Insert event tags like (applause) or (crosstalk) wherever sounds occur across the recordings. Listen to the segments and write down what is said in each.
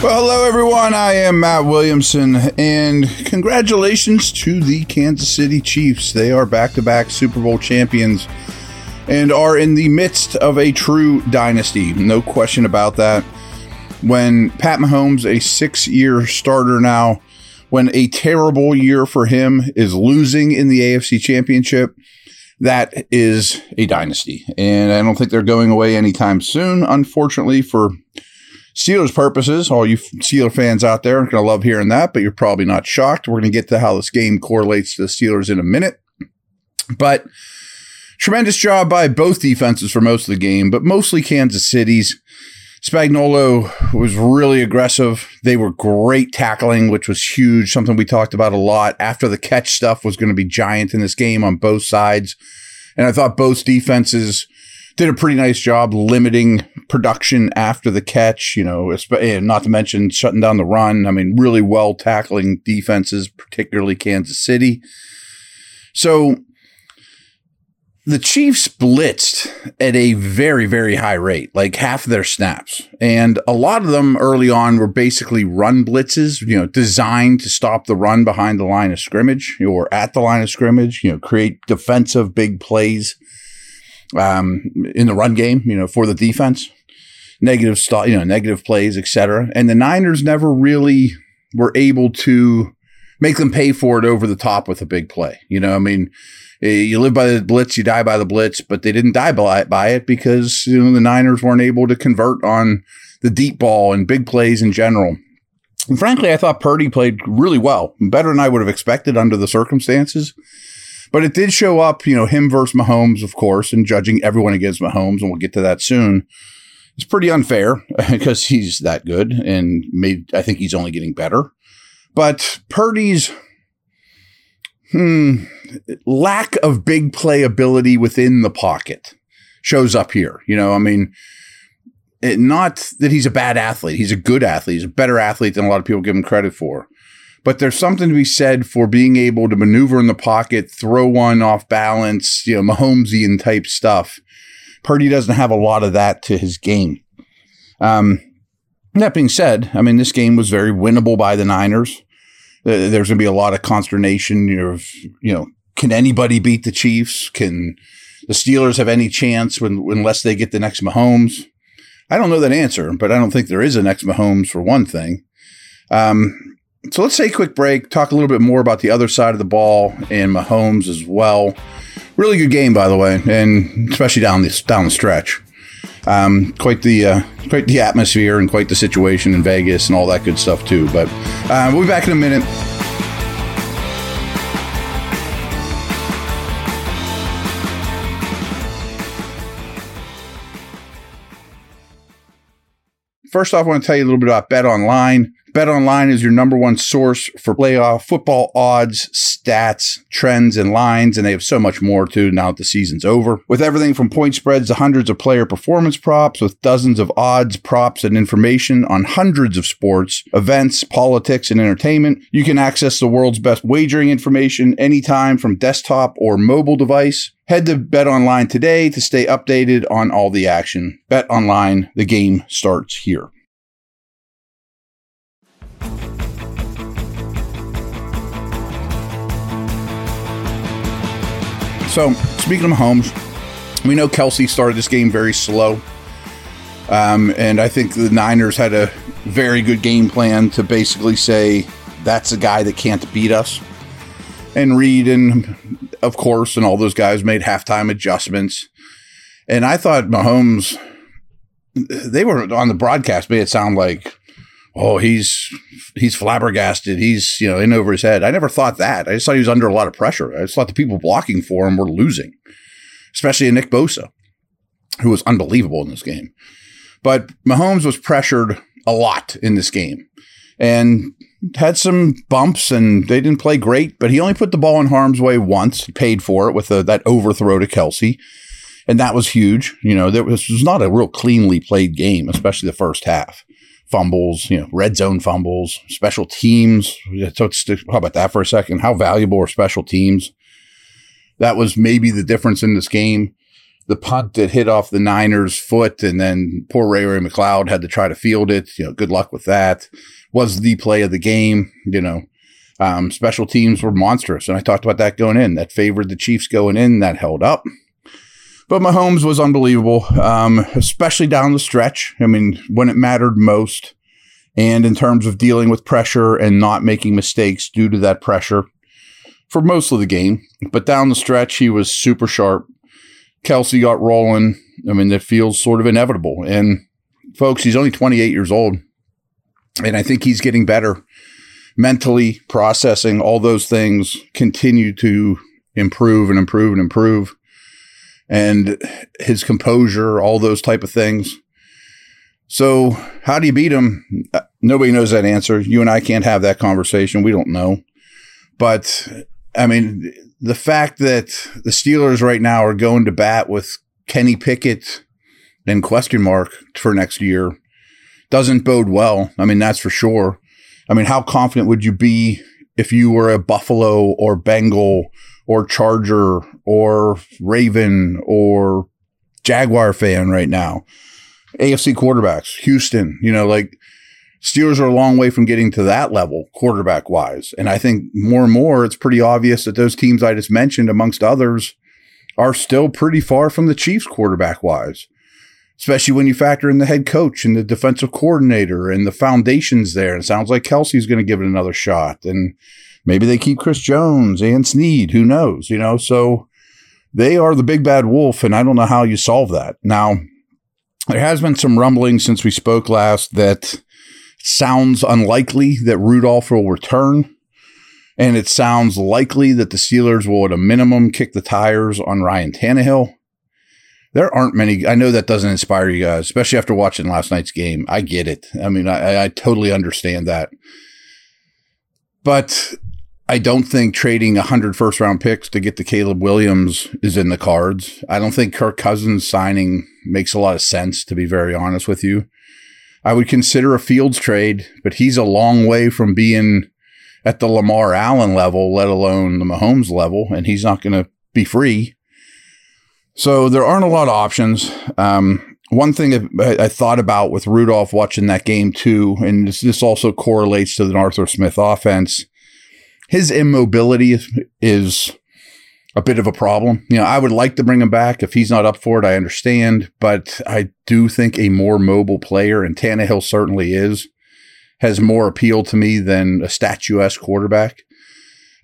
Well, hello everyone. I am Matt Williamson, and congratulations to the Kansas City Chiefs. They are back to back Super Bowl champions and are in the midst of a true dynasty. No question about that. When Pat Mahomes, a six year starter now, when a terrible year for him is losing in the AFC Championship, that is a dynasty. And I don't think they're going away anytime soon, unfortunately, for Steelers purposes, all you Steeler fans out there are going to love hearing that, but you're probably not shocked. We're going to get to how this game correlates to the Steelers in a minute. But tremendous job by both defenses for most of the game, but mostly Kansas City's. Spagnuolo was really aggressive. They were great tackling, which was huge, something we talked about a lot. After the catch stuff was going to be giant in this game on both sides. And I thought both defenses did a pretty nice job limiting production after the catch, you know, eh, not to mention shutting down the run. I mean, really well tackling defenses, particularly Kansas City. So the Chiefs blitzed at a very, very high rate, like half of their snaps. And a lot of them early on were basically run blitzes, you know, designed to stop the run behind the line of scrimmage or at the line of scrimmage, you know, create defensive big plays um, in the run game, you know, for the defense, negative stuff, you know, negative plays, etc. And the Niners never really were able to make them pay for it over the top with a big play. You know, I mean, eh, you live by the blitz, you die by the blitz, but they didn't die by it because you know the Niners weren't able to convert on the deep ball and big plays in general. And frankly, I thought Purdy played really well, better than I would have expected under the circumstances. But it did show up, you know, him versus Mahomes, of course, and judging everyone against Mahomes, and we'll get to that soon. It's pretty unfair (laughs) because he's that good and made I think he's only getting better. But Purdy's hmm, lack of big playability within the pocket shows up here. You know, I mean, it, not that he's a bad athlete. He's a good athlete. He's a better athlete than a lot of people give him credit for. But there's something to be said for being able to maneuver in the pocket, throw one off balance, you know, Mahomesian type stuff. Purdy doesn't have a lot of that to his game. Um, that being said, I mean, this game was very winnable by the Niners. There's going to be a lot of consternation. You you know, can anybody beat the Chiefs? Can the Steelers have any chance when, unless they get the next Mahomes? I don't know that answer, but I don't think there is a next Mahomes for one thing. Um, so let's take a quick break, talk a little bit more about the other side of the ball and Mahomes as well. Really good game, by the way, and especially down the down the stretch. Um, quite the uh, quite the atmosphere and quite the situation in Vegas and all that good stuff too. But uh, we'll be back in a minute. First off, I want to tell you a little bit about Bet Online. BetOnline is your number one source for playoff football odds, stats, trends, and lines, and they have so much more too now that the season's over. With everything from point spreads to hundreds of player performance props, with dozens of odds, props, and information on hundreds of sports, events, politics, and entertainment, you can access the world's best wagering information anytime from desktop or mobile device. Head to BetOnline today to stay updated on all the action. BetOnline, the game starts here. So, speaking of Mahomes, we know Kelce started this game very slow. Um, and I think the Niners had a very good game plan to basically say that's a guy that can't beat us. And Reid and, of course, and all those guys made halftime adjustments. And I thought Mahomes, they were on the broadcast, made it sound like oh, he's he's flabbergasted. He's you know in over his head. I never thought that. I just thought he was under a lot of pressure. I just thought the people blocking for him were losing, especially Nick Bosa, who was unbelievable in this game. But Mahomes was pressured a lot in this game, and had some bumps, and they didn't play great. But he only put the ball in harm's way once. He paid for it with a, that overthrow to Kelce. And that was huge. You know, there was, was not a real cleanly played game, especially the first half fumbles, you know, red zone fumbles, special teams. So talk about that for a second. How valuable are special teams? That was maybe the difference in this game. the punt that hit off the Niners' foot, and then poor Ray Ray McCloud had to try to field it. You know, good luck with that. Was the play of the game. You know, um, special teams were monstrous, and I talked about that going in. That favored the Chiefs going in. That held up. But Mahomes was unbelievable, um, especially down the stretch. I mean, when it mattered most, and in terms of dealing with pressure and not making mistakes due to that pressure for most of the game. But down the stretch, he was super sharp. Kelce got rolling. I mean, that feels sort of inevitable. And folks, he's only 28 years old. And I think he's getting better mentally processing all those things continue to improve and improve and improve and his composure all those type of things. So how do you beat him? Uh, nobody knows that answer. You and i can't have that conversation. We don't know. But i mean the fact that the steelers right now are going to bat with kenny pickett and question mark for next year doesn't bode well. I mean that's for sure. I mean, how confident would you be if you were a Buffalo or Bengal or Charger or Raven or Jaguar fan right now? AFC quarterbacks, Houston, you know, like Steelers are a long way from getting to that level quarterback wise. And I think more and more it's pretty obvious that those teams I just mentioned, amongst others, are still pretty far from the Chiefs quarterback wise especially when you factor in the head coach and the defensive coordinator and the foundations there. It sounds like Kelce's going to give it another shot. And maybe they keep Chris Jones and Sneed. Who knows? You know, so they are the big bad wolf. And I don't know how you solve that. Now, there has been some rumbling since we spoke last that sounds unlikely that Rudolph will return. And it sounds likely that the Steelers will, at a minimum, kick the tires on Ryan Tannehill there aren't many. I know that doesn't inspire you guys, especially after watching last night's game. I get it. I mean, I, I totally understand that. But I don't think trading 100 first round picks to get the Caleb Williams is in the cards. I don't think Kirk Cousins signing makes a lot of sense, to be very honest with you. I would consider a Fields trade, but he's a long way from being at the Lamar Allen level, let alone the Mahomes level, and he's not going to be free. So there aren't a lot of options. Um, one thing I, I, thought about with Rudolph watching that game too, and this, this also correlates to the Arthur Smith offense. His immobility is, a bit of a problem. You know, I would like to bring him back if he's not up for it. I understand, but I do think a more mobile player, and Tannehill certainly is, has more appeal to me than a statuesque quarterback.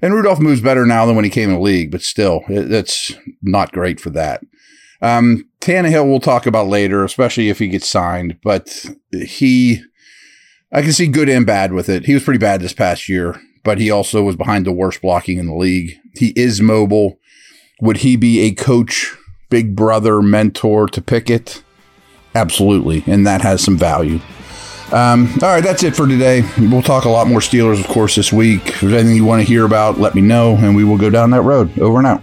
And Rudolph moves better now than when he came in the league, but still, it's not great for that. Um, Tannehill we'll talk about later, especially if he gets signed, but he, I can see good and bad with it. He was pretty bad this past year, but he also was behind the worst blocking in the league. He is mobile. Would he be a coach, big brother, mentor to Pickett? Absolutely. And that has some value. Um, all right, that's it for today. We'll talk a lot more Steelers, of course, this week. If there's anything you want to hear about, let me know, and we will go down that road. Over and out.